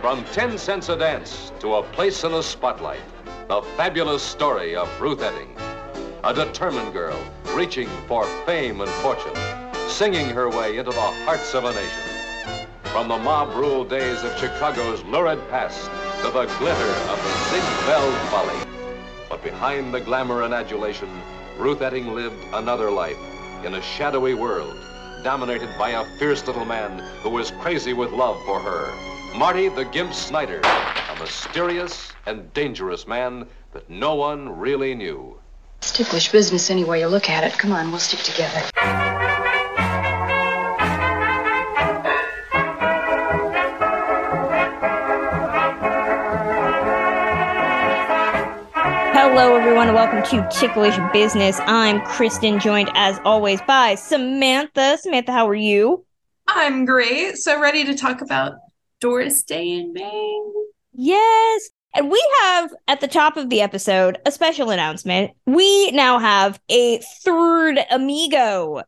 From 10 cents a dance to a place in the spotlight, the fabulous story of Ruth Etting. A determined girl reaching for fame and fortune, singing her way into the hearts of a nation. From the mob rule days of Chicago's lurid past to the glitter of the Ziegfeld Folly. But behind the glamour and adulation, Ruth Etting lived another life in a shadowy world dominated by a fierce little man who was crazy with love for her. Marty the Gimp Snyder, a mysterious and dangerous man that no one really knew. It's ticklish business any way you look at it. Come on, we'll stick together. Hello, everyone, and welcome to Ticklish Business. I'm Kristen, joined as always by Samantha. Samantha, how are you? I'm great. So ready to talk about Doris Day in May. Yes. And we have at the top of the episode a special announcement. We now have a third amigo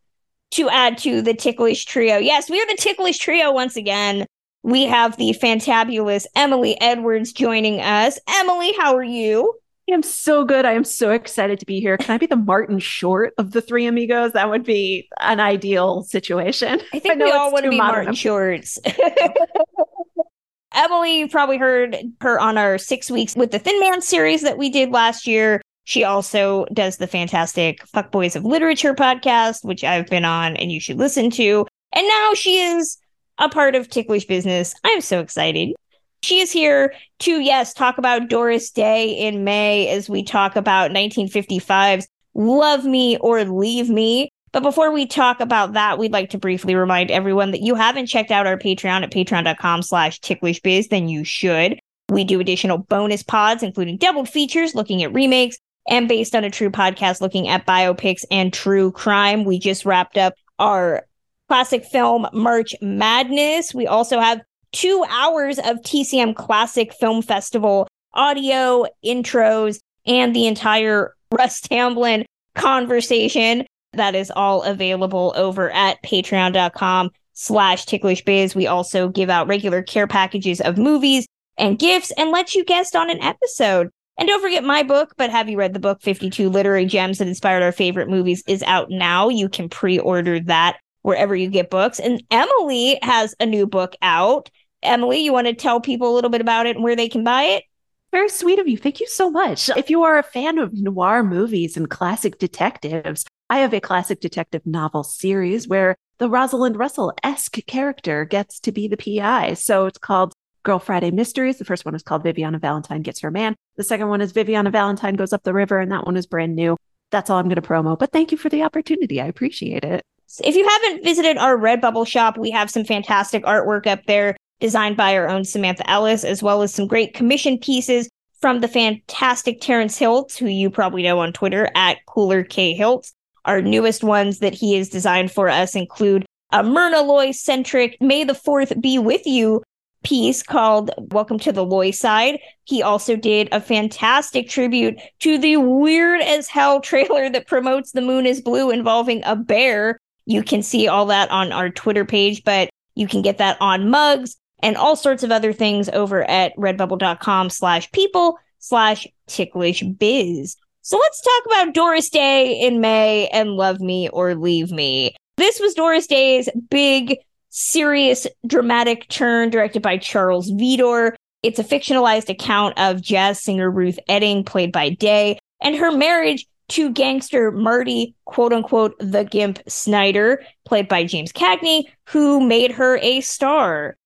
to add to the Ticklish Trio. Yes, we are the Ticklish Trio once again. We have the fantabulous Emily Edwards joining us. Emily, how are you? I am so good. I am so excited to be here. Can I be the Martin Short of the three amigos? That would be an ideal situation. I think I we all want to be Martin Shorts. Emily, you probably heard her on our six weeks with the Thin Man series that we did last year. She also does the fantastic Fuckbois of Literature podcast, which I've been on and you should listen to. And now she is a part of Ticklish Business. I'm so excited. She is here to, yes, talk about Doris Day in May as we talk about 1955's Love Me or Leave Me. But before we talk about that, we'd like to briefly remind everyone that you haven't checked out our Patreon at patreon.com slash ticklishbiz, then you should. We do additional bonus pods, including doubled features looking at remakes and based on a true podcast looking at biopics and true crime. We just wrapped up our classic film March Madness. We also have two hours of TCM Classic Film Festival audio, intros, and the entire Russ Tamblyn conversation. That is all available over at patreon.com slash ticklishbiz. We also give out regular care packages of movies and gifts and let you guest on an episode. And don't forget my book, but have you read the book 52 Literary Gems that inspired our favorite movies is out now. You can pre-order that wherever you get books. And Emily has a new book out. Emily, you want to tell people a little bit about it and where they can buy it? Very sweet of you. Thank you so much. If you are a fan of noir movies and classic detectives, I have a classic detective novel series where the Rosalind Russell esque character gets to be the PI. So it's called Girl Friday Mysteries. The first one is called Viviana Valentine Gets Her Man. The second one is Viviana Valentine Goes Up the River, and that one is brand new. That's all I'm going to promo. But thank you for the opportunity. I appreciate it. If you haven't visited our Redbubble shop, we have some fantastic artwork up there designed by our own Samantha Ellis, as well as some great commission pieces from the fantastic Terrence Hiltz, who you probably know on Twitter at Cooler K Hiltz. Our newest ones that he has designed for us include a Myrna Loy centric May the 4th be with you piece called Welcome to the Loy Side. He also did a fantastic tribute to the weird as hell trailer that promotes The Moon is Blue involving a bear. You can see all that on our Twitter page, but you can get that on mugs and all sorts of other things over at redbubble.com slash people slash ticklish biz. So let's talk about Doris Day in May and Love Me or Leave Me. This was Doris Day's big, serious, dramatic turn directed by Charles Vidor. It's a fictionalized account of jazz singer Ruth Etting, played by Day, and her marriage to gangster Marty, quote unquote, the Gimp Snyder, played by James Cagney, who made her a star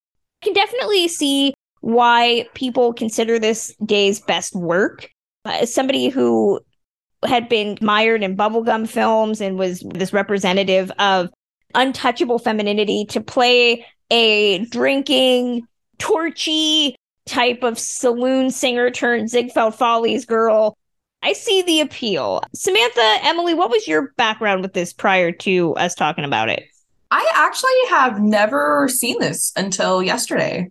can definitely see why people consider this Day's best work. Uh, as somebody who had been mired in bubblegum films and was this representative of untouchable femininity to play a drinking, torchy type of saloon singer turned Ziegfeld Follies girl. I see the appeal. Samantha, Emily, what was your background with this prior to us talking about it? I actually have never seen this until yesterday.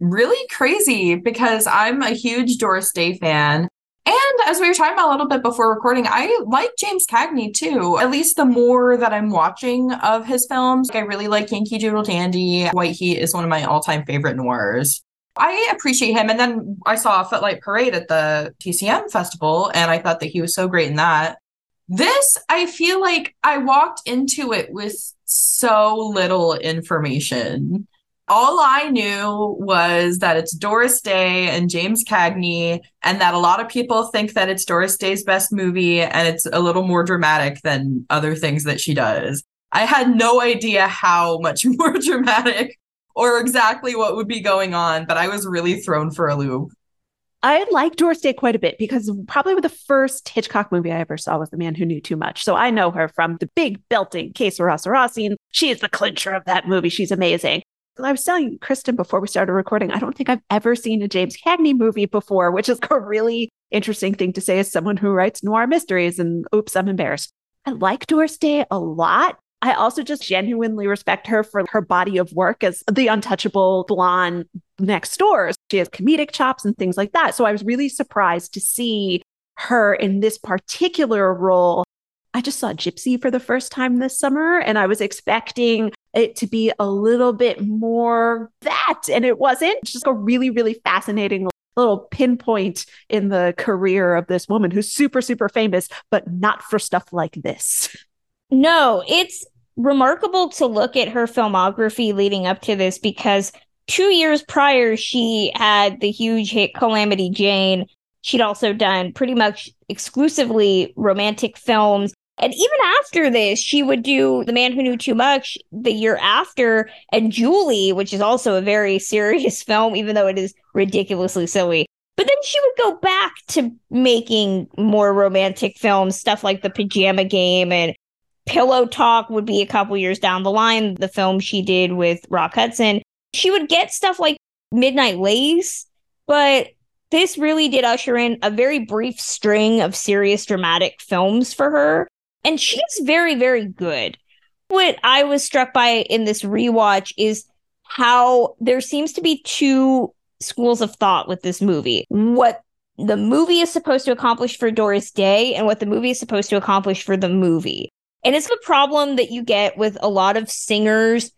Really crazy because I'm a huge Doris Day fan. And as we were talking about a little bit before recording, I like James Cagney too. At least the more that I'm watching of his films, I really like Yankee Doodle Dandy. White Heat is one of my all time favorite noirs. I appreciate him. And then I saw Footlight Parade at the TCM festival, and I thought that he was so great in that. This, I feel like I walked into it with so little information. All I knew was that it's Doris Day and James Cagney, and that a lot of people think that it's Doris Day's best movie and it's a little more dramatic than other things that she does. I had no idea how much more dramatic or exactly what would be going on, but I was really thrown for a loop. I like Doris Day quite a bit because probably the first Hitchcock movie I ever saw was The Man Who Knew Too Much. So I know her from the big belting Que Sera scene. She is the clincher of that movie. She's amazing. I was telling Kristen before we started recording, I don't think I've ever seen a James Cagney movie before, which is a really interesting thing to say as someone who writes noir mysteries. And oops, I'm embarrassed. I like Doris Day a lot. I also just genuinely respect her for her body of work as the untouchable blonde next door. She has comedic chops and things like that. So I was really surprised to see her in this particular role. I just saw Gypsy for the first time this summer, and I was expecting it to be a little bit more that, and it wasn't. It's just a really, really fascinating little pinpoint in the career of this woman who's super, super famous, but not for stuff like this. No, it's remarkable to look at her filmography leading up to this because two years prior, she had the huge hit Calamity Jane. She'd also done pretty much exclusively romantic films. And even after this, she would do The Man Who Knew Too Much the year after, and Julie, which is also a very serious film, even though it is ridiculously silly. But then she would go back to making more romantic films, stuff like The Pajama Game and Pillow Talk would be a couple years down the line, the film she did with Rock Hudson. She would get stuff like Midnight Lace, but this really did usher in a very brief string of serious dramatic films for her. And she's very, very good. What I was struck by in this rewatch is how there seems to be two schools of thought with this movie. What the movie is supposed to accomplish for Doris Day and what the movie is supposed to accomplish for the movie. And it's the problem that you get with a lot of singers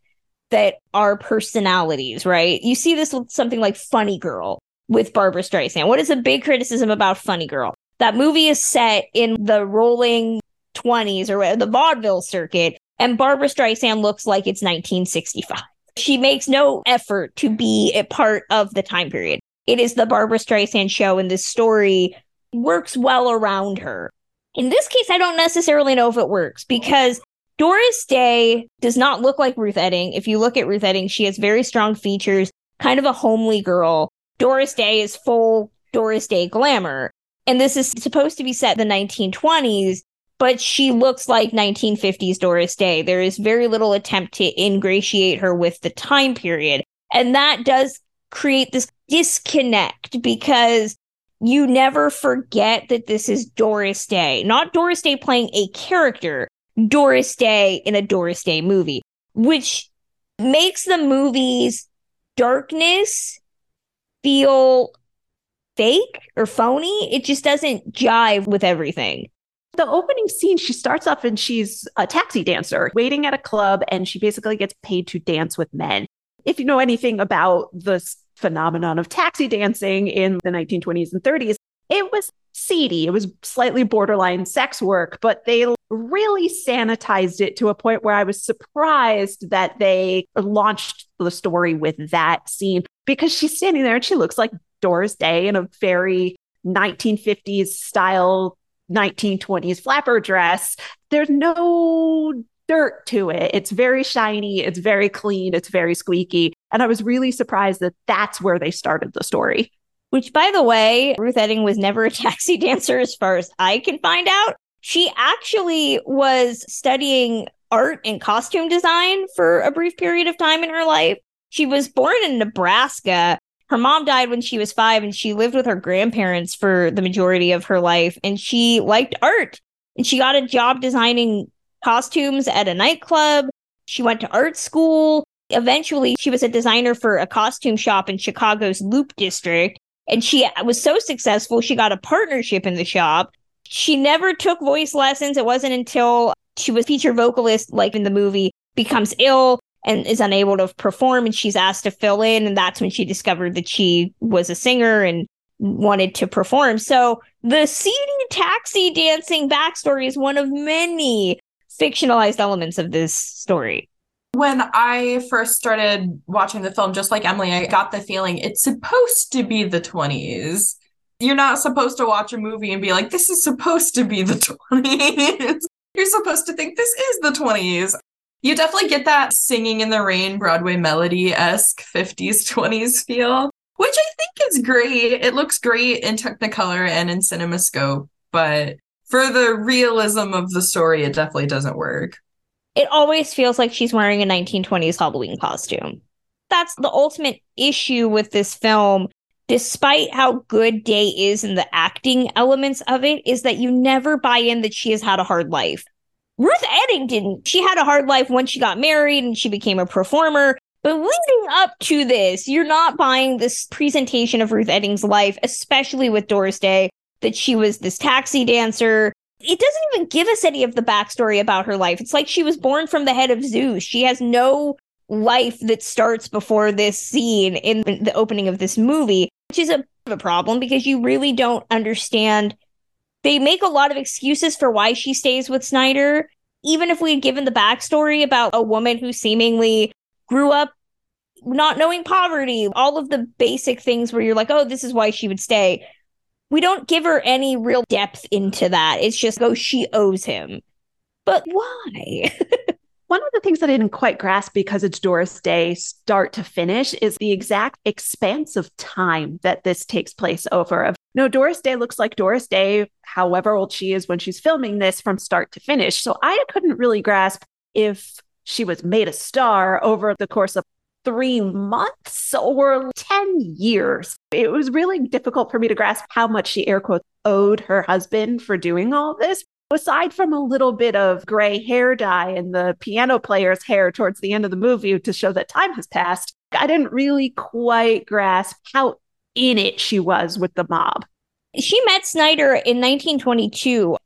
that are personalities, right? You see this with something like Funny Girl with Barbra Streisand. What is a big criticism about Funny Girl? That movie is set in the rolling 20s or the vaudeville circuit, and Barbra Streisand looks like it's 1965. She makes no effort to be a part of the time period. It is the Barbra Streisand show, and this story works well around her. In this case, I don't necessarily know if it works because Doris Day does not look like Ruth Etting. If you look at Ruth Etting, she has very strong features, kind of a homely girl. Doris Day is full Doris Day glamour. And this is supposed to be set in the 1920s, but she looks like 1950s Doris Day. There is very little attempt to ingratiate her with the time period. And that does create this disconnect because you never forget that this is Doris Day, not Doris Day playing a character, Doris Day in a Doris Day movie, which makes the movie's darkness feel fake or phony. It just doesn't jive with everything. The opening scene, she starts off and she's a taxi dancer waiting at a club and she basically gets paid to dance with men. If you know anything about the phenomenon of taxi dancing in the 1920s and 30s, it was seedy. It was slightly borderline sex work, but they really sanitized it to a point where I was surprised that they launched the story with that scene because she's standing there and she looks like Doris Day in a very 1950s style 1920s flapper dress. There's no dirt to it. It's very shiny, it's very clean, it's very squeaky. And I was really surprised that that's where they started the story. Which, by the way, Ruth Etting was never a taxi dancer as far as I can find out. She actually was studying art and costume design for a brief period of time in her life. She was born in Nebraska. Her mom died when she was five, and she lived with her grandparents for the majority of her life. And she liked art. And she got a job designing costumes at a nightclub. She went to art school. Eventually, she was a designer for a costume shop in Chicago's Loop District. And she was so successful, she got a partnership in the shop. She never took voice lessons. It wasn't until she was featured vocalist, like in the movie, becomes ill and is unable to perform and she's asked to fill in and that's when she discovered that she was a singer and wanted to perform. So the seedy taxi dancing backstory is one of many fictionalized elements of this story. When I first started watching the film, just like Emily, I got the feeling it's supposed to be the 20s. You're not supposed to watch a movie and be like, this is supposed to be the 20s. You're supposed to think this is the 20s. You definitely get that singing in the rain Broadway melody esque 50s, 20s feel, which I think is great. It looks great in Technicolor and in CinemaScope, but for the realism of the story, it definitely doesn't work. It always feels like she's wearing a 1920s Halloween costume. That's the ultimate issue with this film, despite how good Day is in the acting elements of it, is that you never buy in that she has had a hard life. Ruth Etting didn't. She had a hard life when she got married and she became a performer. But leading up to this, you're not buying this presentation of Ruth Etting's life, especially with Doris Day, that she was this taxi dancer. It doesn't even give us any of the backstory about her life. It's like she was born from the head of Zeus. She has no life that starts before this scene in the opening of this movie, which is a, a problem because you really don't understand. They make a lot of excuses for why she stays with Snyder. Even if we had given the backstory about a woman who seemingly grew up not knowing poverty, all of the basic things where you're like, oh, this is why she would stay we don't give her any real depth into that. It's just, oh, she owes him. But why? One of the things that I didn't quite grasp because it's Doris Day start to finish is the exact expanse of time that this takes place over. Of no, Doris Day looks like Doris Day, however old she is when she's filming this from start to finish. So I couldn't really grasp if she was made a star over the course of three months or 10 years. It was really difficult for me to grasp how much she, air quotes, owed her husband for doing all this. Aside from a little bit of gray hair dye in the piano player's hair towards the end of the movie to show that time has passed, I didn't really quite grasp how in it she was with the mob. She met Snyder in 1922.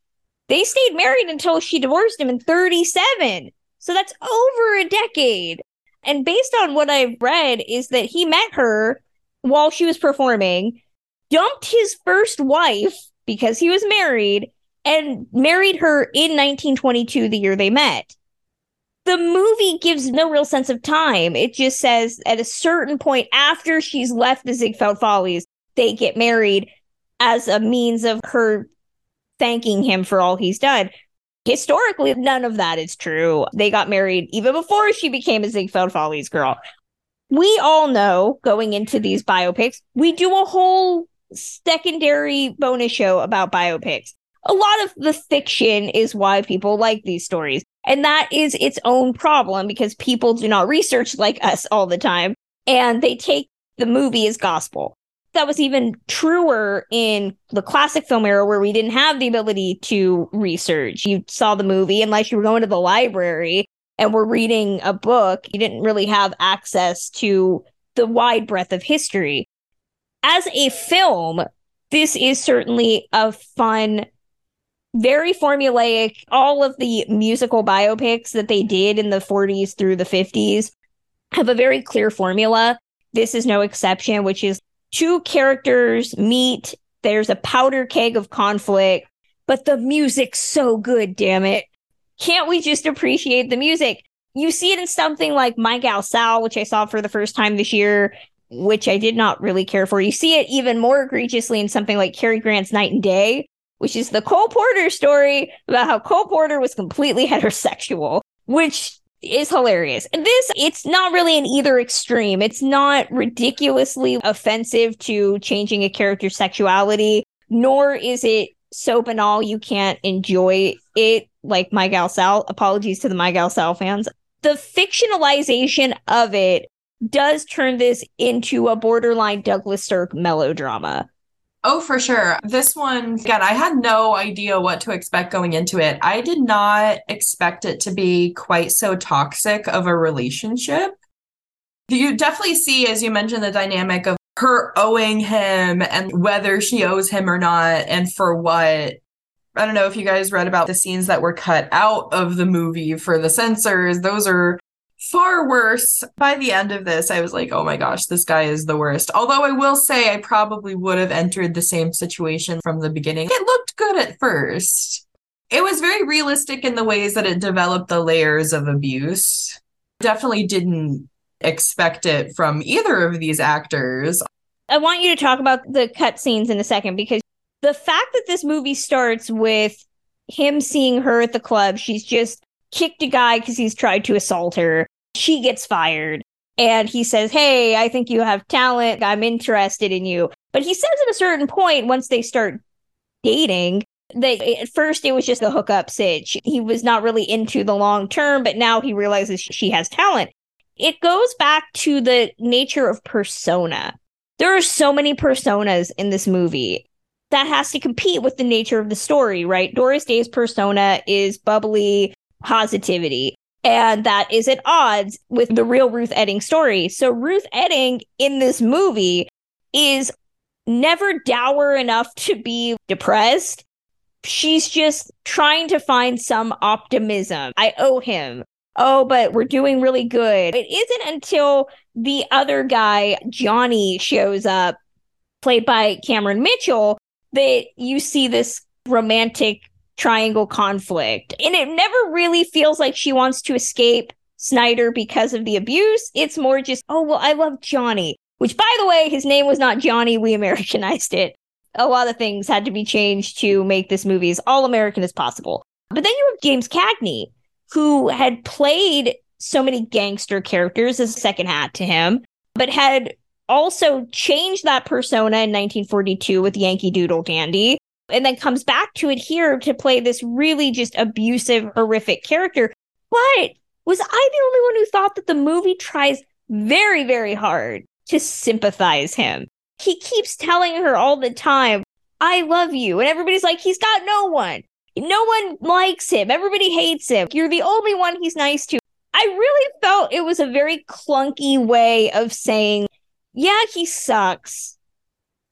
They stayed married until she divorced him in 37. So that's over a decade. And based on what I've read, is that he met her while she was performing, dumped his first wife because he was married, and married her in 1922, the year they met. The movie gives no real sense of time. It just says at a certain point after she's left the Ziegfeld Follies, they get married as a means of her thanking him for all he's done. Historically, none of that is true. They got married even before she became a Ziegfeld Follies girl. We all know going into these biopics, we do a whole secondary bonus show about biopics. A lot of the fiction is why people like these stories. And that is its own problem because people do not research like us all the time and they take the movie as gospel that was even truer in the classic film era where we didn't have the ability to research. You saw the movie unless you were going to the library and were reading a book, you didn't really have access to the wide breadth of history. As a film, this is certainly a fun, very formulaic. All of the musical biopics that they did in the 40s through the 50s have a very clear formula. This is no exception, which is two characters meet. There's a powder keg of conflict, but the music's so good, damn it. Can't we just appreciate the music? You see it in something like My Gal Sal, which I saw for the first time this year, which I did not really care for. You see it even more egregiously in something like Cary Grant's Night and Day, which is the Cole Porter story about how Cole Porter was completely heterosexual, which is hilarious. And this, it's not really in either extreme. It's not ridiculously offensive to changing a character's sexuality, nor is it so banal you can't enjoy it like My Gal Sal. Apologies to the My Gal Sal fans. The fictionalization of it does turn this into a borderline Douglas Sirk melodrama. Oh, for sure. This one, again, I had no idea what to expect going into it. I did not expect it to be quite so toxic of a relationship. You definitely see, as you mentioned, the dynamic of her owing him and whether she owes him or not and for what. I don't know if you guys read about the scenes that were cut out of the movie for the censors. Those are far worse. By the end of this, I was like, oh my gosh, this guy is the worst. Although I will say, I probably would have entered the same situation from the beginning. It looked good at first. It was very realistic in the ways that it developed the layers of abuse. Definitely didn't expect it from either of these actors. I want you to talk about the cutscenes in a second because the fact that this movie starts with him seeing her at the club, she's just kicked a guy because he's tried to assault her. She gets fired. And he says, Hey, I think you have talent. I'm interested in you. But he says at a certain point, once they start dating, that at first it was just a hookup sitch. He was not really into the long term, but now he realizes she has talent. It goes back to the nature of persona. There are so many personas in this movie that has to compete with the nature of the story, right? Doris Day's persona is bubbly, positivity. And that is at odds with the real Ruth Etting story. So Ruth Etting in this movie is never dour enough to be depressed. She's just trying to find some optimism. I owe him. Oh, but we're doing really good. It isn't until the other guy, Johnny, shows up, played by Cameron Mitchell, that you see this romantic triangle conflict. And it never really feels like she wants to escape Snyder because of the abuse. It's more just, oh, well, I love Johnny, which, by the way, his name was not Johnny. We Americanized it. A lot of things had to be changed to make this movie as all American as possible. But then you have James Cagney, who had played so many gangster characters as a second hat to him, but had also changed that persona in 1942 with Yankee Doodle Dandy and then comes back to it here to play this really just abusive, horrific character. But was I the only one who thought that the movie tries very, very hard to sympathize him? He keeps telling her all the time, I love you. And everybody's like, he's got no one. No one likes him. Everybody hates him. You're the only one he's nice to. I really felt it was a very clunky way of saying, yeah, he sucks,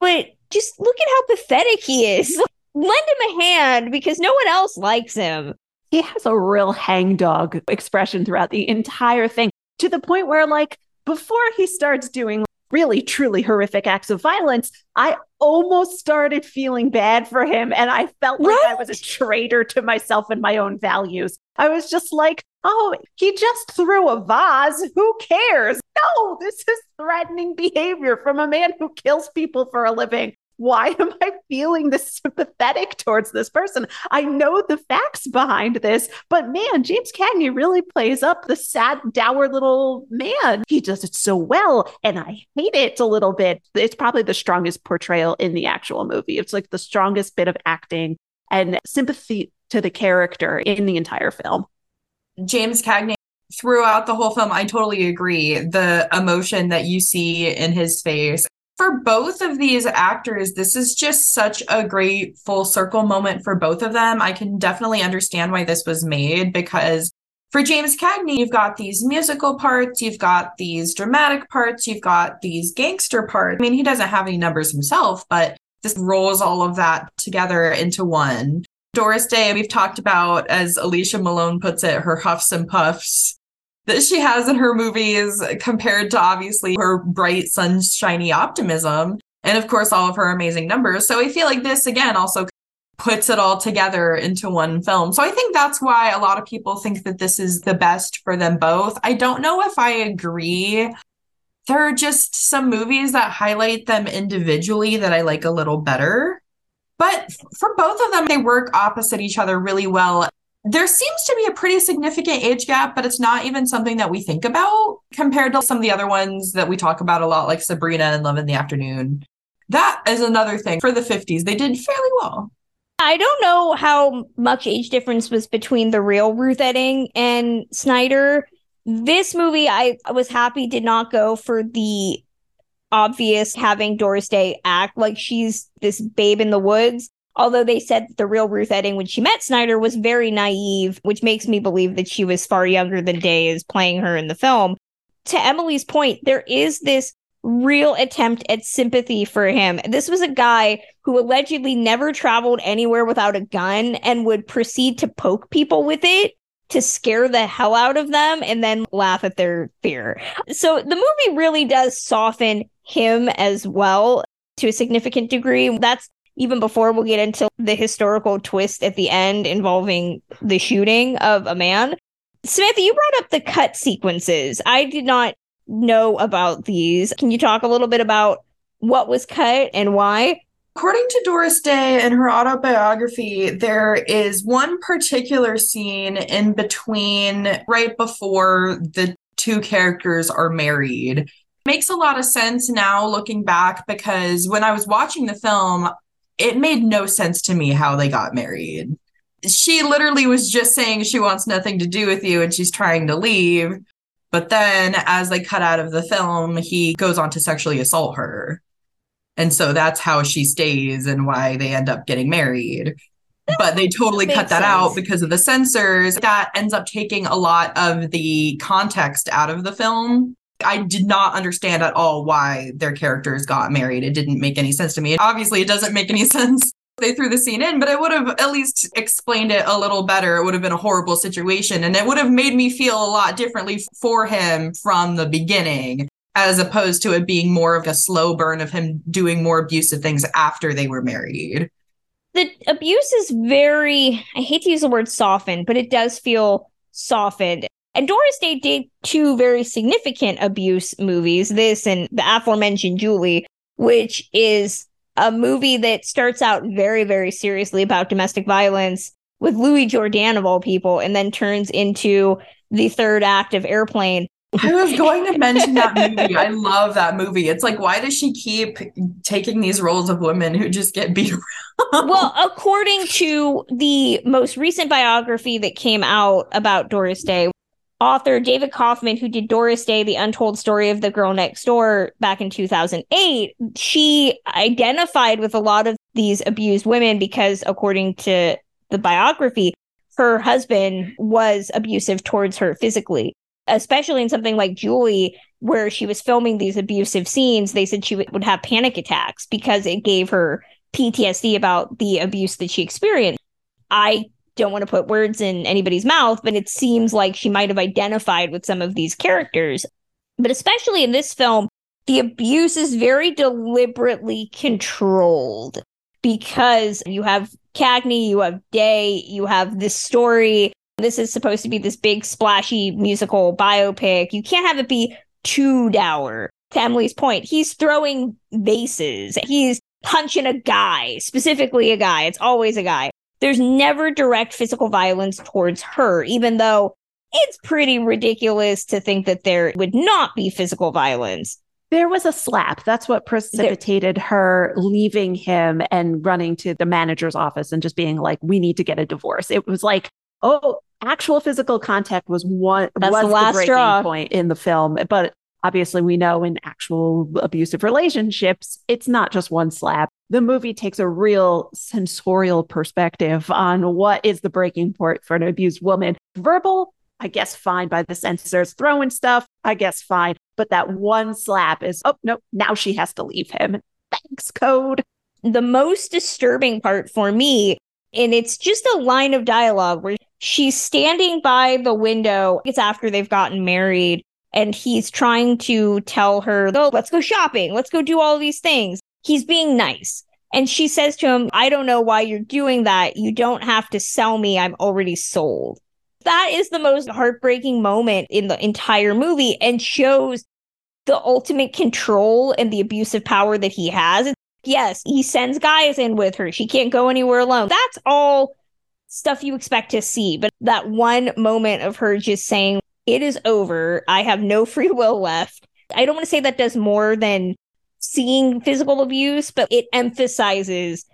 but just look at how pathetic he is. Lend him a hand because no one else likes him. He has a real hangdog expression throughout the entire thing to the point where, like, before he starts doing really truly horrific acts of violence, I almost started feeling bad for him. And I felt like right? I was a traitor to myself and my own values. I was just like, oh, he just threw a vase. Who cares? No, this is threatening behavior from a man who kills people for a living why am I feeling this sympathetic towards this person? I know the facts behind this, but man, James Cagney really plays up the sad, dour little man. He does it so well, and I hate it a little bit. It's probably the strongest portrayal in the actual movie. It's like the strongest bit of acting and sympathy to the character in the entire film. James Cagney throughout the whole film, I totally agree. The emotion that you see in his face for both of these actors, this is just such a great full circle moment for both of them. I can definitely understand why this was made because for James Cagney, you've got these musical parts, you've got these dramatic parts, you've got these gangster parts. I mean, he doesn't have any numbers himself, but this rolls all of that together into one. Doris Day, we've talked about, as Alicia Malone puts it, her huffs and puffs that she has in her movies compared to obviously her bright, sunshiny optimism. And of course, all of her amazing numbers. So I feel like this, again, also puts it all together into one film. So I think that's why a lot of people think that this is the best for them both. I don't know if I agree. There are just some movies that highlight them individually that I like a little better. But for both of them, they work opposite each other really well there seems to be a pretty significant age gap, but it's not even something that we think about compared to some of the other ones that we talk about a lot, like Sabrina and Love in the Afternoon. That is another thing for the 50s. They did fairly well. I don't know how much age difference was between the real Ruth Etting and Snyder. This movie, I was happy did not go for the obvious having Doris Day act like she's this babe in the woods. Although they said the real Ruth Etting, when she met Snyder, was very naive, which makes me believe that she was far younger than Day is playing her in the film. To Emily's point, there is this real attempt at sympathy for him. This was a guy who allegedly never traveled anywhere without a gun and would proceed to poke people with it. to scare the hell out of them and then laugh at their fear. So the movie really does soften him as well to a significant degree. That's even before we'll get into the historical twist at the end involving the shooting of a man. Samantha, you brought up the cut sequences. I did not know about these. Can you talk a little bit about what was cut and why? According to Doris Day in her autobiography, there is one particular scene in between right before the two characters are married. Makes a lot of sense now looking back because when I was watching the film, it made no sense to me how they got married. She literally was just saying she wants nothing to do with you and she's trying to leave. But then as they cut out of the film, he goes on to sexually assault her. And so that's how she stays and why they end up getting married. But they totally cut that sense. out because of the censors. That ends up taking a lot of the context out of the film. I did not understand at all why their characters got married. It didn't make any sense to me. Obviously, it doesn't make any sense. They threw the scene in, but it would have at least explained it a little better. It would have been a horrible situation and it would have made me feel a lot differently for him from the beginning as opposed to it being more of a slow burn of him doing more abusive things after they were married. The abuse is very, I hate to use the word softened, but it does feel softened. And Doris Day did two very significant abuse movies, this and the aforementioned Julie, which is a movie that starts out very, very seriously about domestic violence with Louis Jourdan, of all people, and then turns into the third act of Airplane, I was going to mention that movie. I love that movie. It's like, why does she keep taking these roles of women who just get beat around? Well, according to the most recent biography that came out about Doris Day, author David Kaufman, who did Doris Day, The Untold Story of the Girl Next Door back in 2008, she identified with a lot of these abused women because, according to the biography, her husband was abusive towards her physically especially in something like Julie, where she was filming these abusive scenes, they said she would have panic attacks because it gave her PTSD about the abuse that she experienced. I don't want to put words in anybody's mouth, but it seems like she might have identified with some of these characters. But especially in this film, the abuse is very deliberately controlled because you have Cagney, you have Day, you have this story this is supposed to be this big, splashy musical biopic. You can't have it be too dour. To Emily's point, he's throwing vases. He's punching a guy, specifically a guy. It's always a guy. There's never direct physical violence towards her, even though it's pretty ridiculous to think that there would not be physical violence. There was a slap. That's what precipitated there. her leaving him and running to the manager's office and just being like, we need to get a divorce. It was like, oh, actual physical contact was one That's was the last the breaking straw. point in the film. But obviously, we know in actual abusive relationships, it's not just one slap. The movie takes a real censorial perspective on what is the breaking point for an abused woman. Verbal, I guess, fine by the censors. Throwing stuff, I guess, fine. But that one slap is, oh, no, now she has to leave him. Thanks, code. The most disturbing part for me, and it's just a line of dialogue where she's standing by the window. It's after they've gotten married, and he's trying to tell her, "Oh, let's go shopping. Let's go do all these things." He's being nice. And she says to him, I don't know why you're doing that. You don't have to sell me. I'm already sold. That is the most heartbreaking moment in the entire movie and shows the ultimate control and the abusive power that he has. Yes, he sends guys in with her. She can't go anywhere alone. That's all stuff you expect to see. But that one moment of her just saying, It is over. I have no free will left. I don't want to say that does more than seeing physical abuse, but it emphasizes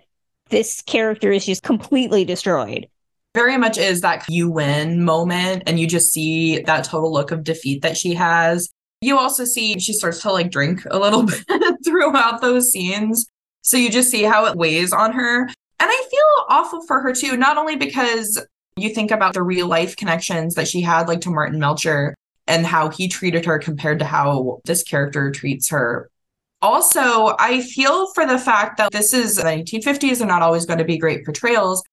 this character is just completely destroyed. Very much is that you win moment, and you just see that total look of defeat that she has. You also see she starts to like drink a little bit throughout those scenes. So you just see how it weighs on her. And I feel awful for her too, not only because you think about the real life connections that she had, like to Martin Melcher and how he treated her compared to how this character treats her. Also, I feel for the fact that this is the 1950s, they're not always going to be great portrayals.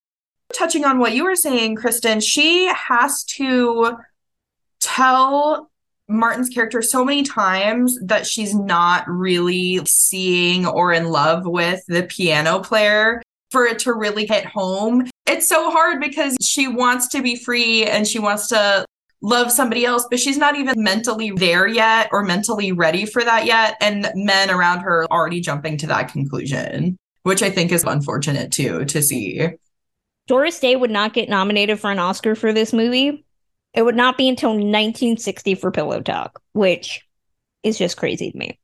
touching on what you were saying, Kristen, she has to tell Martin's character so many times that she's not really seeing or in love with the piano player for it to really hit home. It's so hard because she wants to be free and she wants to love somebody else, but she's not even mentally there yet or mentally ready for that yet. And men around her are already jumping to that conclusion, which I think is unfortunate too to see. Doris Day would not get nominated for an Oscar for this movie. It would not be until 1960 for Pillow Talk, which is just crazy to me.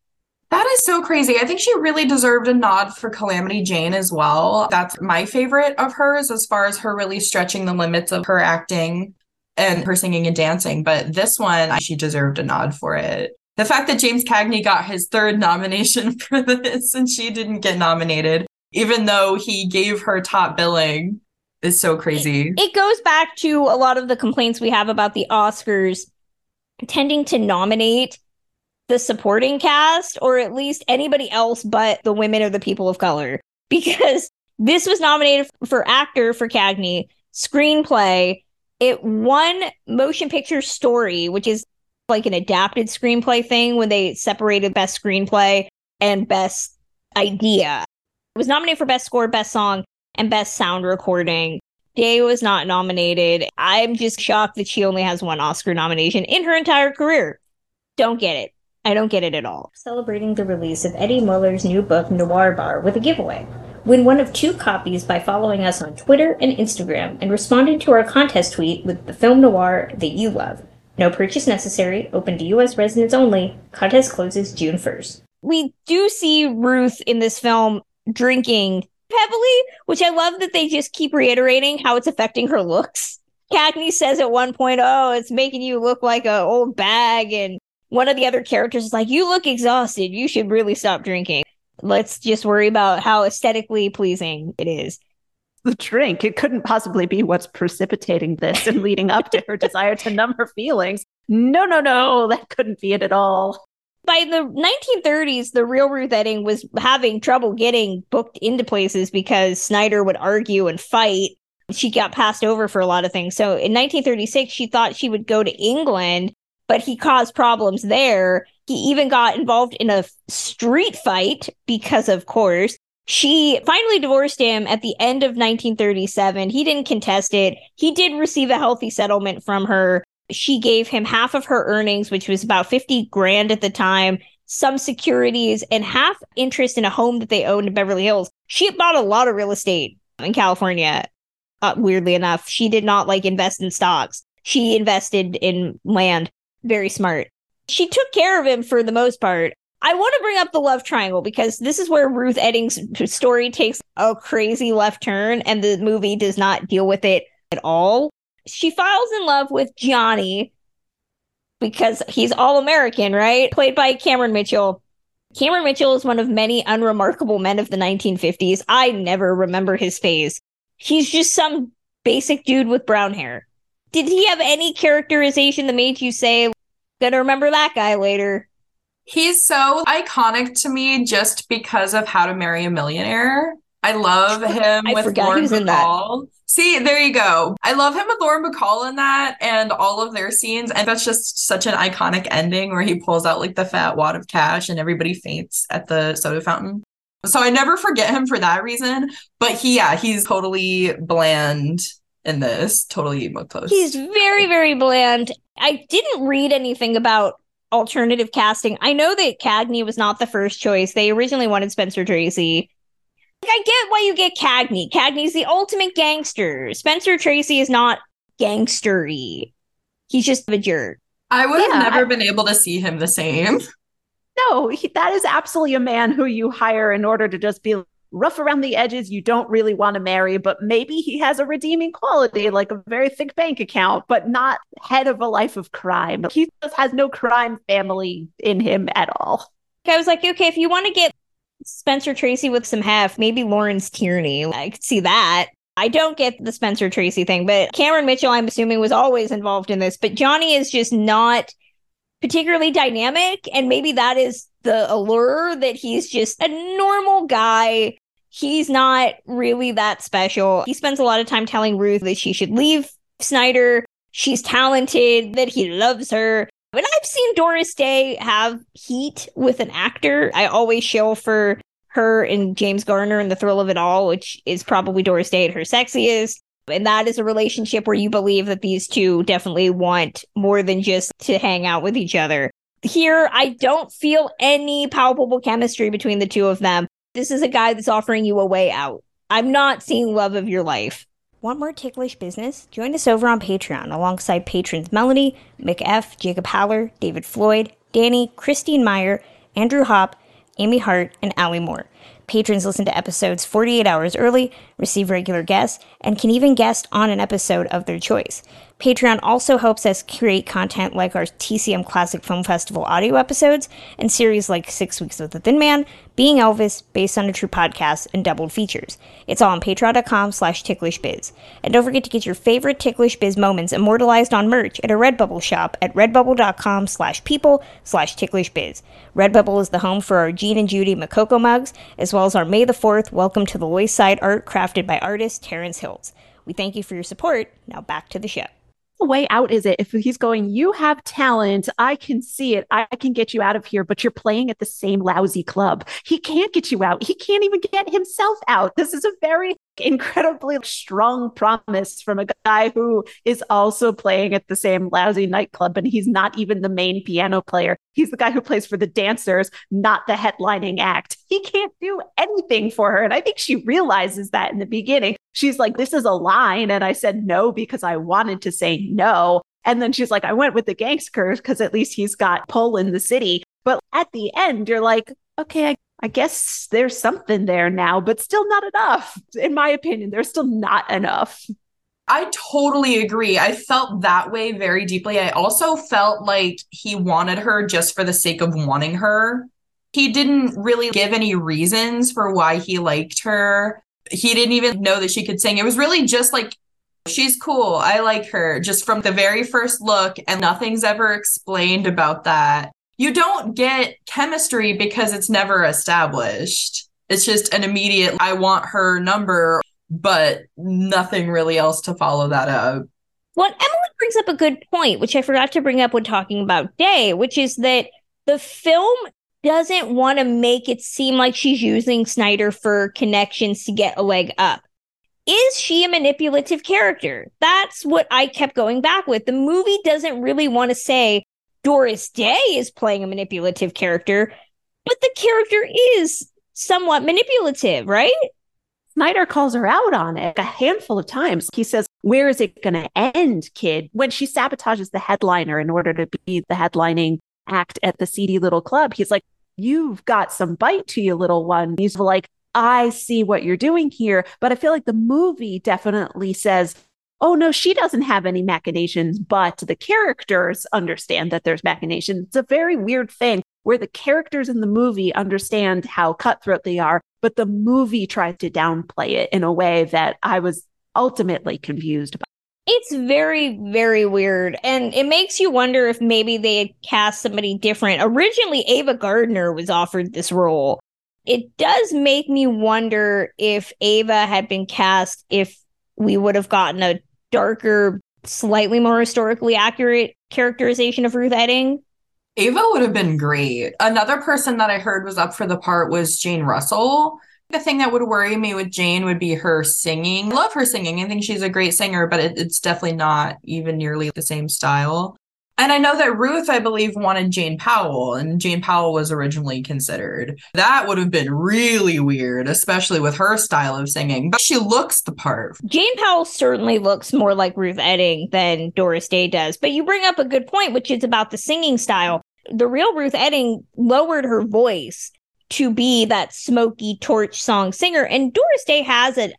That is so crazy. I think she really deserved a nod for Calamity Jane as well. That's my favorite of hers as far as her really stretching the limits of her acting and her singing and dancing. But this one, she deserved a nod for it. The fact that James Cagney got his third nomination for this and she didn't get nominated, even though he gave her top billing, is so crazy. It goes back to a lot of the complaints we have about the Oscars tending to nominate the supporting cast or at least anybody else but the women or the people of color because this was nominated for actor for Cagney, screenplay. It won motion picture story, which is like an adapted screenplay thing when they separated best screenplay and best idea. It was nominated for best score, best song, and Best Sound Recording. Day was not nominated. I'm just shocked that she only has one Oscar nomination in her entire career. Don't get it. I don't get it at all. Celebrating the release of Eddie Muller's new book, Noir Bar, with a giveaway. Win one of two copies by following us on Twitter and Instagram and responding to our contest tweet with the film noir that you love. No purchase necessary, open to U.S. residents only. Contest closes June 1st. We do see Ruth in this film drinking heavily, which I love that they just keep reiterating how it's affecting her looks. Cagney says at one point, "Oh, it's making you look like an old bag," and one of the other characters is like, "You look exhausted. You should really stop drinking." Let's just worry about how aesthetically pleasing it is. The drink, it couldn't possibly be what's precipitating this and leading up to her desire to numb her feelings. No, no, no, that couldn't be it at all by the 1930s, the real Ruth Etting was having trouble getting booked into places because Snyder would argue and fight. She got passed over for a lot of things. So in 1936, she thought she would go to England, but he caused problems there. He even got involved in a street fight because, of course, she finally divorced him at the end of 1937. He didn't contest it. He did receive a healthy settlement from her she gave him half of her earnings, which was about 50 grand at the time, some securities, and half interest in a home that they owned in Beverly Hills. She bought a lot of real estate in California. Uh, weirdly enough, she did not like invest in stocks. She invested in land. Very smart. She took care of him for the most part. I want to bring up the love triangle because this is where Ruth Etting's story takes a crazy left turn and the movie does not deal with it at all she falls in love with Johnny because he's all American, right? Played by Cameron Mitchell. Cameron Mitchell is one of many unremarkable men of the 1950s. I never remember his face. He's just some basic dude with brown hair. Did he have any characterization that made you say, gonna remember that guy later? He's so iconic to me just because of How to Marry a Millionaire. I love him I with Lauren he was in Bacall. See, there you go. I love him with Lauren Bacall in that and all of their scenes. And that's just such an iconic ending where he pulls out like the fat wad of cash and everybody faints at the soda fountain. So I never forget him for that reason. But he, yeah, he's totally bland in this. Totally post. He's very, very bland. I didn't read anything about alternative casting. I know that Cagney was not the first choice. They originally wanted Spencer Tracy. I get why you get Cagney. Cagney's the ultimate gangster. Spencer Tracy is not gangstery. He's just a jerk. I would have never I- been able to see him the same. No, he, that is absolutely a man who you hire in order to just be rough around the edges. You don't really want to marry, but maybe he has a redeeming quality, like a very thick bank account, but not head of a life of crime. He just has no crime family in him at all. I was like, okay, if you want to get Spencer Tracy with some heft, maybe Lawrence Tierney. I could see that. I don't get the Spencer Tracy thing, but Cameron Mitchell, I'm assuming, was always involved in this. But Johnny is just not particularly dynamic. And maybe that is the allure that he's just a normal guy He's not really that special. He spends a lot of time telling Ruth that she should leave Snyder. She's talented, that he loves her. But I've seen Doris Day have heat with an actor. I always show for her and James Garner in The Thrill of It All, which is probably Doris Day at her sexiest. And that is a relationship where you believe that these two definitely want more than just to hang out with each other. Here, I don't feel any palpable chemistry between the two of them. This is a guy that's offering you a way out. I'm not seeing love of your life. Want more ticklish business? Join us over on Patreon alongside patrons Melanie, McF, Jacob Haller, David Floyd, Danny, Christine Mier, Andrew Hoppe, Amy Hart, and Ali Moore. Patrons listen to episodes 48 hours early, receive regular guests, and can even guest on an episode of their choice. Patreon also helps us create content like our TCM Classic Film Festival audio episodes and series like Six Weeks with the Thin Man, Being Elvis, based on a true podcast, and doubled features. It's all on patreon.com slash ticklishbiz. And don't forget to get your favorite Ticklish Biz moments immortalized on merch at a Redbubble shop at redbubble.com slash people slash ticklishbiz. Redbubble is the home for our Gene and Judy Makoko mugs, as well as our May the 4th Welcome to the Lois Side art crafted by artist Terrence Hills. We thank you for your support. Now back to the show The way out is it if he's going, You have talent. I can see it. I can get you out of here, but you're playing at the same lousy club. He can't get you out. He can't even get himself out. This is a very incredibly strong promise from a guy who is also playing at the same lousy nightclub and he's not even the main piano player. He's the guy who plays for the dancers, not the headlining act. He can't do anything for her. And I think she realizes that in the beginning. She's like, This is a line. And I said no because I wanted to say no. And then she's like, I went with the gangsters because at least he's got pull in the city. But at the end, you're like, okay, I I guess there's something there now, but still not enough. In my opinion, there's still not enough. I totally agree. I felt that way very deeply. I also felt like he wanted her just for the sake of wanting her. He didn't really give any reasons for why he liked her. He didn't even know that she could sing. It was really just like, she's cool. I like her just from the very first look, and nothing's ever explained about that you don't get chemistry because it's never established. It's just an immediate, I want her number, but nothing really else to follow that up. Well, Emily brings up a good point, which I forgot to bring up when talking about Day, which is that the film doesn't want to make it seem like she's using Snyder for connections to get a leg up. Is she a manipulative character? That's what I kept going back with. The movie doesn't really want to say, Doris Day is playing a manipulative character, but the character is somewhat manipulative, right? Snyder calls her out on it a handful of times. He says, Where is it going to end, kid? When she sabotages the headliner in order to be the headlining act at the seedy little club, he's like, You've got some bite to you, little one. He's like, I see what you're doing here. But I feel like the movie definitely says, oh no, she doesn't have any machinations, but the characters understand that there's machinations. It's a very weird thing where the characters in the movie understand how cutthroat they are, but the movie tries to downplay it in a way that I was ultimately confused. It's very, very weird. And it makes you wonder if maybe they had cast somebody different. Originally, Ava Gardner was offered this role. It does make me wonder if Ava had been cast, if we would have gotten a darker, slightly more historically accurate characterization of Ruth Etting. Ava would have been great. Another person that I heard was up for the part was Jane Russell. The thing that would worry me with Jane would be her singing. I Love her singing. I think she's a great singer, but it, it's definitely not even nearly the same style. And I know that Ruth, I believe, wanted Jane Powell, and Jane Powell was originally considered. That would have been really weird, especially with her style of singing. But she looks the part. Jane Powell certainly looks more like Ruth Etting than Doris Day does. But you bring up a good point, which is about the singing style. The real Ruth Etting lowered her voice to be that smoky torch song singer, and Doris Day has a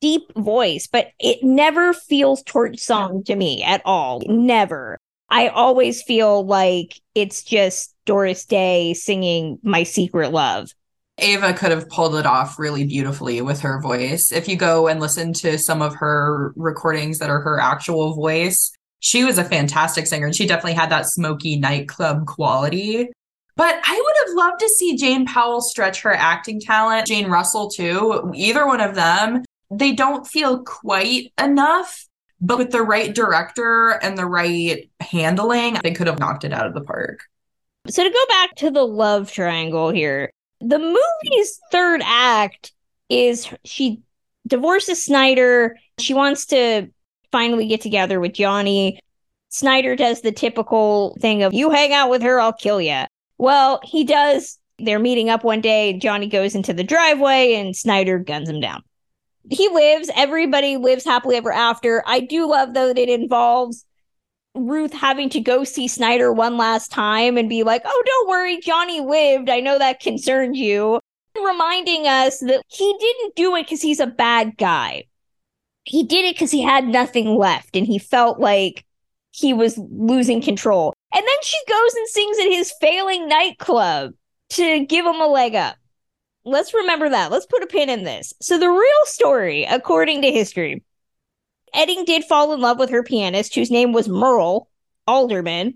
deep voice, but it never feels torch song to me at all. Never. I always feel like it's just Doris Day singing My Secret Love. Ava could have pulled it off really beautifully with her voice. If you go and listen to some of her recordings that are her actual voice, she was a fantastic singer and she definitely had that smoky nightclub quality. But I would have loved to see Jane Powell stretch her acting talent, Jane Russell too, either one of them. They don't feel quite enough, but with the right director and the right handling, they could have knocked it out of the park. So to go back to the love triangle here, the movie's third act is she divorces Snyder. She wants to finally get together with Johnny. Snyder does the typical thing of you hang out with her, I'll kill you. Well, he does. They're meeting up one day. Johnny goes into the driveway and Snyder guns him down. He lives. Everybody lives happily ever after. I do love, though, that it involves Ruth having to go see Snyder one last time and be like, oh, don't worry, Johnny lived. I know that concerned you. Reminding us that he didn't do it because he's a bad guy. He did it because he had nothing left and he felt like he was losing control. Then she goes and sings at his failing nightclub to give him a leg up. Let's remember that. Let's put a pin in this. So, the real story, according to history, Etting did fall in love with her pianist, whose name was Merle Alderman,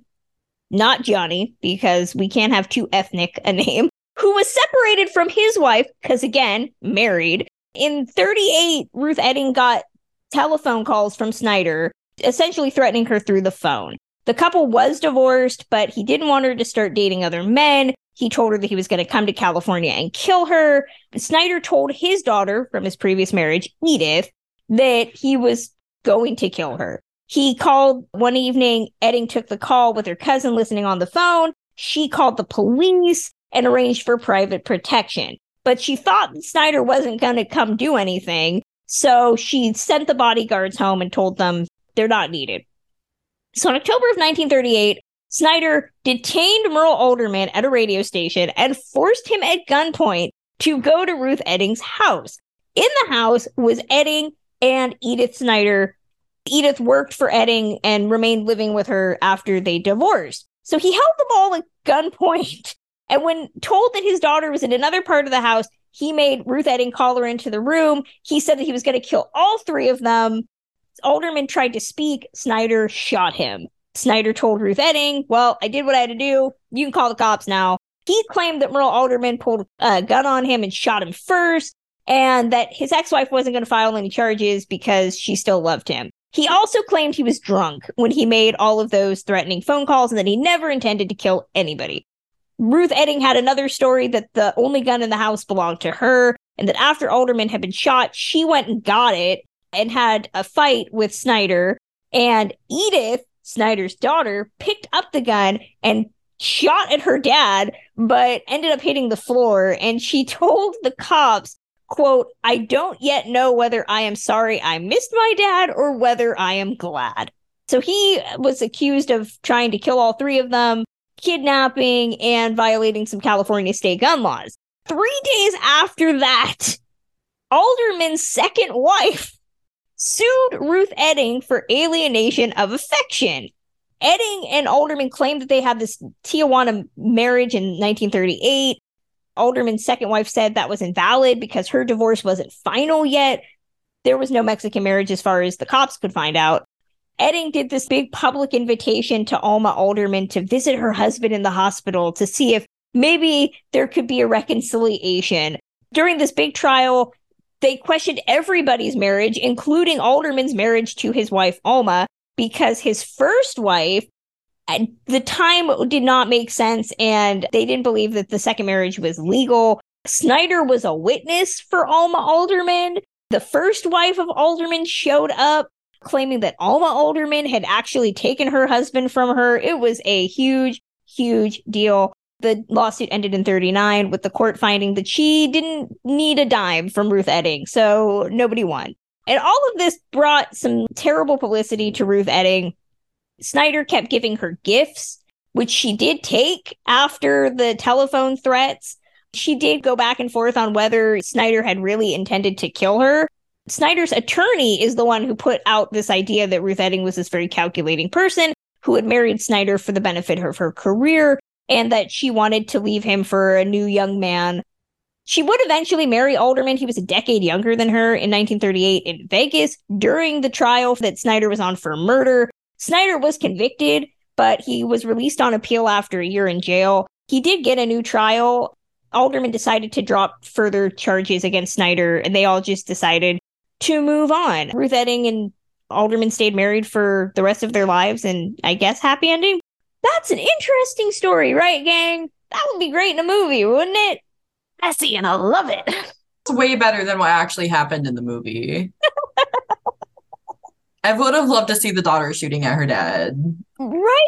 not Johnny, because we can't have too ethnic a name, who was separated from his wife, because again, married. In 38, Ruth Etting got telephone calls from Snyder, essentially threatening her through the phone. The couple was divorced, but he didn't want her to start dating other men. He told her that he was going to come to California and kill her. Snyder told his daughter from his previous marriage, Edith, that he was going to kill her. He called one evening. Etting took the call with her cousin listening on the phone. She called the police and arranged for private protection. But she thought Snyder wasn't going to come do anything. So she sent the bodyguards home and told them they're not needed. So in October of 1938, Snyder detained Merle Alderman at a radio station and forced him at gunpoint to go to Ruth Etting's house. In the house was Etting and Edith Snyder. Edith worked for Etting and remained living with her after they divorced. So he held them all at gunpoint. And when told that his daughter was in another part of the house, he made Ruth Etting call her into the room. He said that he was going to kill all three of them. Alderman tried to speak. Snyder shot him. Snyder told Ruth Etting, Well, I did what I had to do. You can call the cops now. He claimed that Merle Alderman pulled a gun on him and shot him first and that his ex wife wasn't going to file any charges because she still loved him. He also claimed he was drunk when he made all of those threatening phone calls and that he never intended to kill anybody. Ruth Etting had another story that the only gun in the house belonged to her, and that after Alderman had been shot, she went and got it and had a fight with Snyder. And Edith, Snyder's daughter, picked up the gun and shot at her dad, but ended up hitting the floor. And she told the cops quote, I don't yet know whether I am sorry I missed my dad or whether I am glad. So he was accused of trying to kill all three of them, kidnapping, and violating some California state gun laws. Three days after that, Alderman's second wife sued Ruth Etting for alienation of affection. Etting and Alderman claimed that they had this Tijuana marriage in 1938 Alderman's second wife said that was invalid because her divorce wasn't final yet. There was no Mexican marriage as far as the cops could find out. Etting did this big public invitation to Alma Alderman to visit her husband in the hospital to see if maybe there could be a reconciliation. During this big trial, they questioned everybody's marriage, including Alderman's marriage to his wife, Alma, because his first wife at the time did not make sense and they didn't believe that the second marriage was legal. Snyder was a witness for Alma Alderman. The first wife of Alderman showed up claiming that Alma Alderman had actually taken her husband from her. It was a huge, huge deal. The lawsuit ended in 39 with the court finding that she didn't need a dime from Ruth Etting, so nobody won. And all of this brought some terrible publicity to Ruth Etting. Snyder kept giving her gifts, which she did take after the telephone threats. She did go back and forth on whether Snyder had really intended to kill her. Snyder's attorney is the one who put out this idea that Ruth Etting was this very calculating person who had married Snyder for the benefit of her career and that she wanted to leave him for a new young man. She would eventually marry Alderman. He was a decade younger than her in 1938 in Vegas during the trial that Snyder was on for murder. Snyder was convicted, but he was released on appeal after a year in jail. he did get a new trial. Alderman decided to drop further charges against Snyder, and they all just decided to move on. Ruth Etting and Alderman stayed married for the rest of their lives, and I guess happy ending. That's an interesting story, right, gang? That would be great in a movie, wouldn't it? Messy, and I love it. It's way better than what actually happened in the movie. I would have loved to see the daughter shooting at her dad. Right?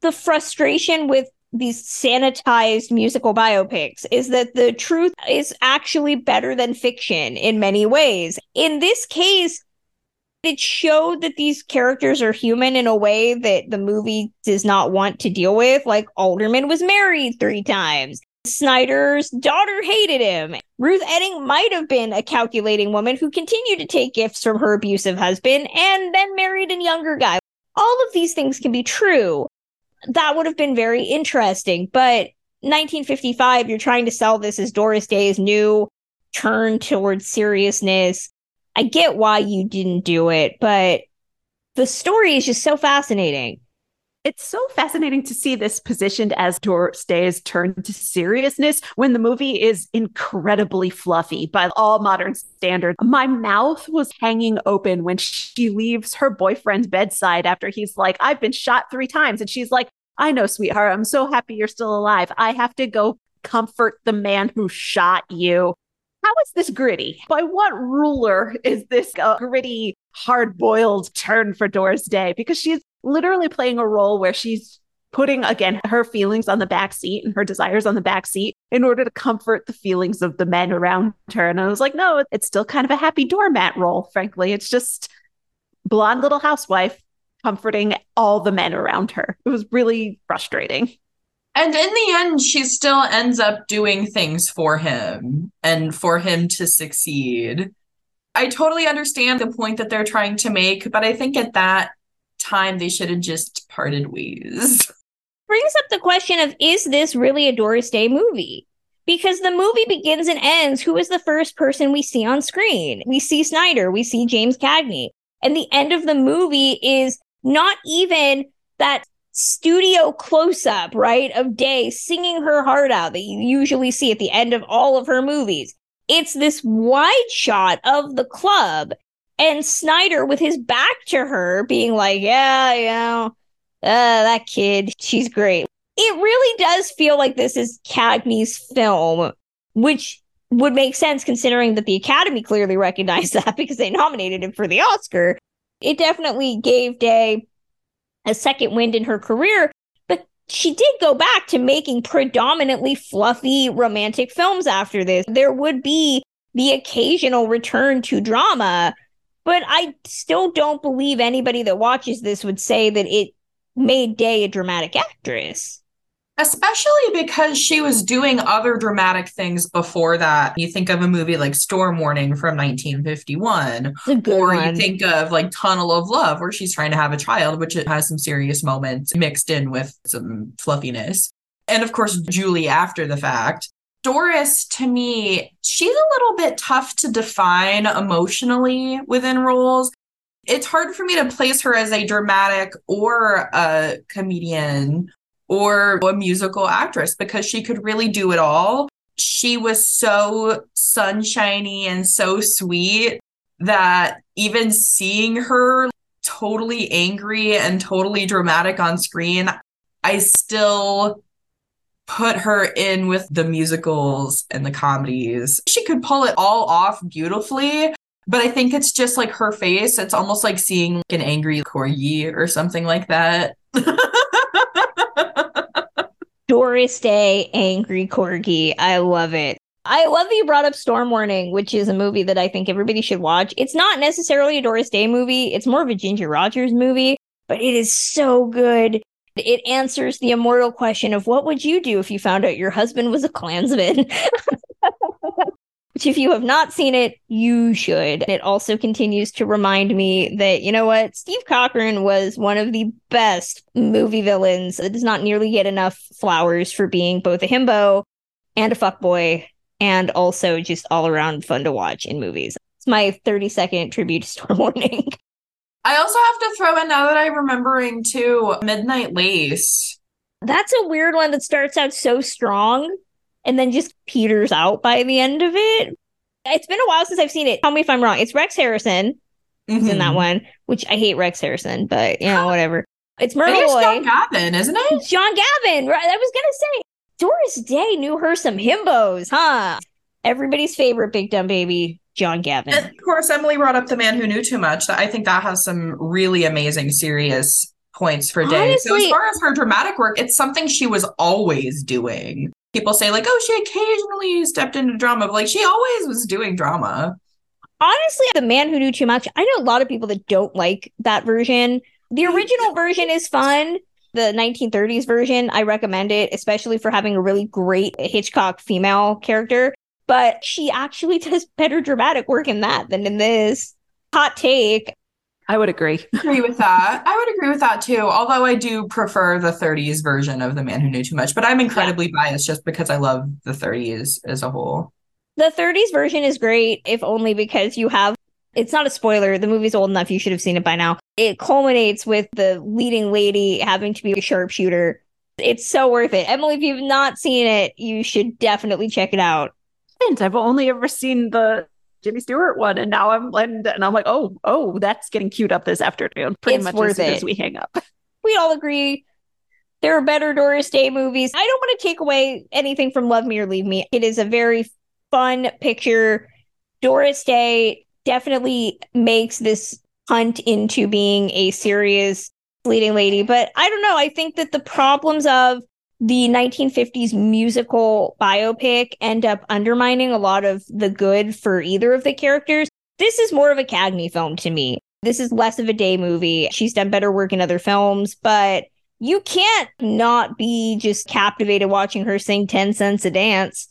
The frustration with these sanitized musical biopics is that the truth is actually better than fiction in many ways. In this case, it showed that these characters are human in a way that the movie does not want to deal with. Like Alderman was married three times. Snyder's daughter hated him. Ruth Etting might have been a calculating woman who continued to take gifts from her abusive husband and then married a younger guy. All of these things can be true. That would have been very interesting. But 1955, you're trying to sell this as Doris Day's new turn towards seriousness. I get why you didn't do it, but the story is just so fascinating. It's so fascinating to see this positioned as Doris Day's turn to seriousness when the movie is incredibly fluffy by all modern standards. My mouth was hanging open when she leaves her boyfriend's bedside after he's like, I've been shot three times. And she's like, I know, sweetheart. I'm so happy you're still alive. I have to go comfort the man who shot you. How is this gritty? By what ruler is this a gritty, hard boiled turn for Doris Day? Because she's literally playing a role where she's putting again her feelings on the back seat and her desires on the back seat in order to comfort the feelings of the men around her. And I was like, no, it's still kind of a happy doormat role, frankly. It's just blonde little housewife comforting all the men around her. It was really frustrating. And in the end, she still ends up doing things for him and for him to succeed. I totally understand the point that they're trying to make, but I think at that time they should have just parted ways. Brings up the question of is this really a Doris Day movie? Because the movie begins and ends. Who is the first person we see on screen? We see Snyder, we see James Cagney. And the end of the movie is not even that studio close up, right, of Day singing her heart out that you usually see at the end of all of her movies. It's this wide shot of the club and Snyder with his back to her being like, yeah, know, uh, that kid, she's great. It really does feel like this is Cagney's film, which would make sense considering that the Academy clearly recognized that because they nominated him for the Oscar. It definitely gave Day a second wind in her career, but she did go back to making predominantly fluffy romantic films after this. There would be the occasional return to drama, but I still don't believe anybody that watches this would say that it made Day a dramatic actress. Especially because she was doing other dramatic things before that. You think of a movie like Storm Warning from 1951, or one. you think of like Tunnel of Love, where she's trying to have a child, which it has some serious moments mixed in with some fluffiness. And of course, Julie after the fact. Doris, to me, she's a little bit tough to define emotionally within roles. It's hard for me to place her as a dramatic or a comedian or a musical actress because she could really do it all. She was so sunshiny and so sweet that even seeing her totally angry and totally dramatic on screen, I still put her in with the musicals and the comedies. She could pull it all off beautifully, but I think it's just like her face. It's almost like seeing like an angry corgi or something like that. Doris Day, Angry Corgi. I love it. I love that you brought up Storm Warning, which is a movie that I think everybody should watch. It's not necessarily a Doris Day movie, it's more of a Ginger Rogers movie, but it is so good. It answers the immortal question of what would you do if you found out your husband was a Klansman? Which, if you have not seen it, you should. It also continues to remind me that, you know what, Steve Cochran was one of the best movie villains that does not nearly get enough flowers for being both a himbo and a fuckboy, and also just all around fun to watch in movies. It's my 30 second tribute to Storm Warning. I also have to throw in now that I'm remembering too Midnight Lace. That's a weird one that starts out so strong and then just peters out by the end of it. It's been a while since I've seen it. Tell me if I'm wrong. It's Rex Harrison who's in that Mhm. one, which I hate Rex Harrison, but you know, whatever. It's Myrtle it's John Gavin, isn't it? John Gavin, right? I was gonna say Doris Day knew her some himbos, huh? Everybody's favorite big dumb baby, John Gavin. And of course, Emily brought up the man who knew too much. I think that has some really amazing, serious points for Day. so as far as her dramatic work, it's something she was always doing. People say like, "Oh, she occasionally stepped into drama," but like she always was doing drama. Honestly, the man who knew too much. I know a lot of people that don't like that version. The mm-hmm. original version is fun. The 1930s version, I recommend it, especially for having a really great Hitchcock female character. But she actually does better dramatic work in that than in this. Hot take. I would agree. agree with that. I would agree with that too. Although I do prefer the 30s version of The Man Who Knew Too Much, but I'm incredibly biased just because I love the 30s as a whole. The 30s version is great, if only because you have. It's not a spoiler. The movie's old enough. You should have seen it by now. It culminates with the leading lady having to be a sharpshooter. It's so worth it. Emily, if you've not seen it, you should definitely check it out. And I've only ever seen the Jimmy Stewart one, and now I'm and, and I'm like, oh, oh, that's getting queued up this afternoon. Pretty It's much as soon it. as we hang up. We all agree there are better Doris Day movies. I don't want to take away anything from Love Me or Leave Me. It is a very fun picture. Doris Day definitely makes this hunt into being a serious leading lady. But I don't know. I think that the problems of the 1950s musical biopic end up undermining a lot of the good for either of the characters. This is more of a Cagney film to me. This is less of a day movie. She's done better work in other films, but you can't not be just captivated watching her sing 10 cents a dance.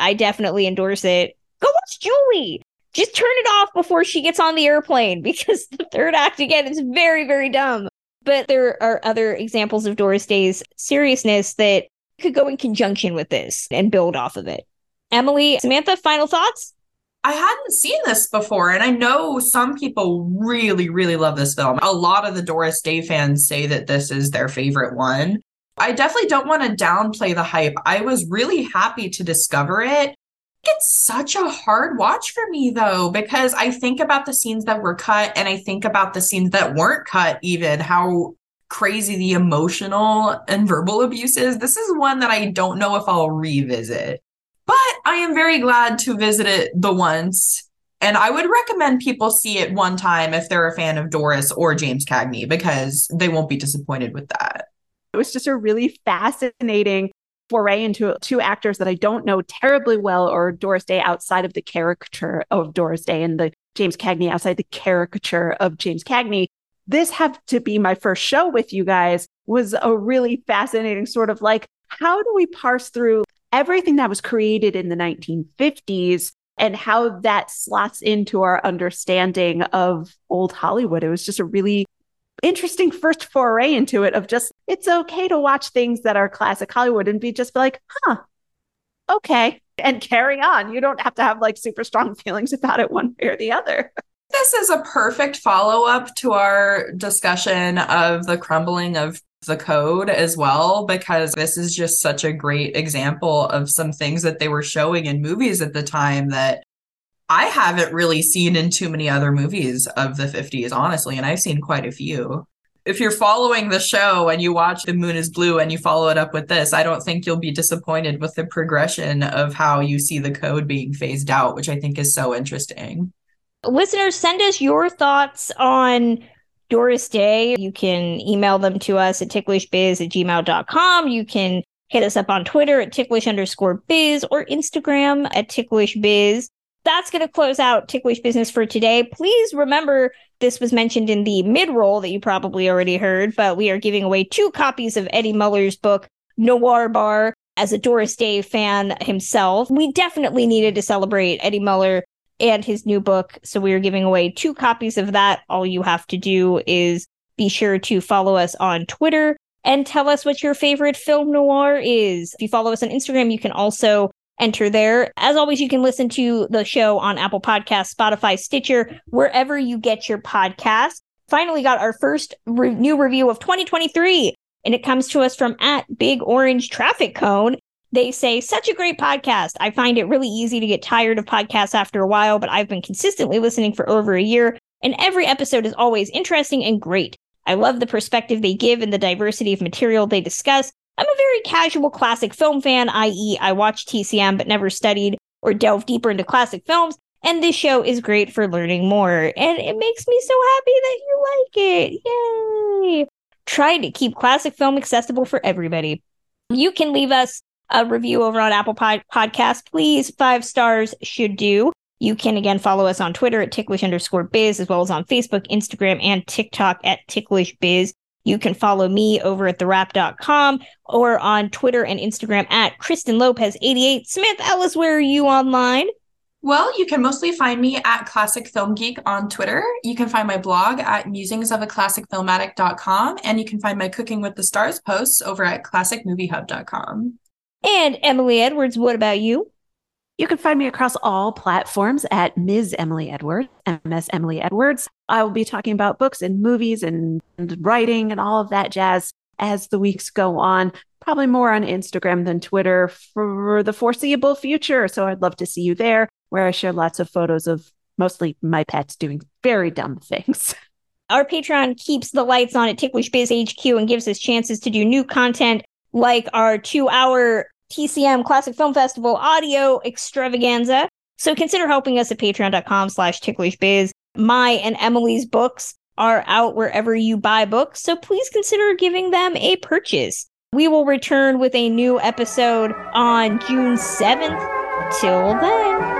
I definitely endorse it. Go watch Julie. Just turn it off before she gets on the airplane because the third act again is very, very dumb. But there are other examples of Doris Day's seriousness that could go in conjunction with this and build off of it. Emily, Samantha, final thoughts? I hadn't seen this before, and I know some people really, really love this film. A lot of the Doris Day fans say that this is their favorite one. I definitely don't want to downplay the hype. I was really happy to discover it. It's such a hard watch for me, though, because I think about the scenes that were cut and I think about the scenes that weren't cut, even how crazy the emotional and verbal abuse is. This is one that I don't know if I'll revisit but I am very glad to visit it the once. And I would recommend people see it one time if they're a fan of Doris or James Cagney because they won't be disappointed with that. It was just a really fascinating foray into two actors that I don't know terribly well, or Doris Day outside of the caricature of Doris Day and the James Cagney outside the caricature of James Cagney. This had to be my first show with you guys was a really fascinating sort of like, how do we parse through everything that was created in the 1950s and how that slots into our understanding of old Hollywood? It was just a really interesting first foray into it of just it's okay to watch things that are classic Hollywood and be just like, huh, okay, and carry on. You don't have to have like super strong feelings about it one way or the other. This is a perfect follow up to our discussion of the crumbling of the code as well, because this is just such a great example of some things that they were showing in movies at the time that I haven't really seen in too many other movies of the 50s, honestly, and I've seen quite a few. If you're following the show and you watch The Moon is Blue and you follow it up with this, I don't think you'll be disappointed with the progression of how you see the code being phased out, which I think is so interesting. Listeners, send us your thoughts on Doris Day. You can email them to us at ticklishbiz at gmail.com. You can hit us up on Twitter at ticklish underscore biz or Instagram at ticklishbiz. That's going to close out Ticklish Business for today. Please remember this was mentioned in the mid roll that you probably already heard, but we are giving away two copies of Eddie Muller's book, Noir Bar. As a Doris Day fan himself, we definitely needed to celebrate Eddie Muller and his new book. So we are giving away two copies of that. All you have to do is be sure to follow us on Twitter and tell us what your favorite film noir is. If you follow us on Instagram, you can also enter there. As always, you can listen to the show on Apple Podcasts, Spotify, Stitcher, wherever you get your podcast. Finally got our first re- new review of 2023 and it comes to us from at Big Orange Traffic Cone. They say, such a great podcast. I find it really easy to get tired of podcasts after a while, but I've been consistently listening for over a year, and every episode is always interesting and great. I love the perspective they give and the diversity of material they discuss. I'm a very casual classic film fan, i.e., I watch TCM but never studied or delved deeper into classic films, and this show is great for learning more. And it makes me so happy that you like it. Yay! Trying to keep classic film accessible for everybody. You can leave us a review over on Apple Pod- Podcast. Please, five stars should do. You can again follow us on Twitter at ticklish underscore biz, as well as on Facebook, Instagram, and TikTok at ticklish biz. You can follow me over at thewrap.com or on Twitter and Instagram at Kristen Lopez88. Smith Ellis, where are you online? Well, you can mostly find me at Classic Film Geek on Twitter. You can find my blog at musingsofaClassicFilmaddict.com, and you can find my Cooking with the Stars posts over at ClassicMovieHub.com. And Emily Edwards, what about you? You can find me across all platforms at Ms. Emily Edwards, MS Emily Edwards. I will be talking about books and movies and, and writing and all of that jazz as the weeks go on. Probably more on Instagram than Twitter for the foreseeable future. So I'd love to see you there, where I share lots of photos of mostly my pets doing very dumb things. Our Patreon keeps the lights on at Ticklish Biz HQ and gives us chances to do new content like our two hour TCM Classic Film Festival audio extravaganza. So consider helping us at patreon.com slash ticklishbiz. My and Emily's books are out wherever you buy books, so please consider giving them a purchase. We will return with a new episode on June 7th. Till then.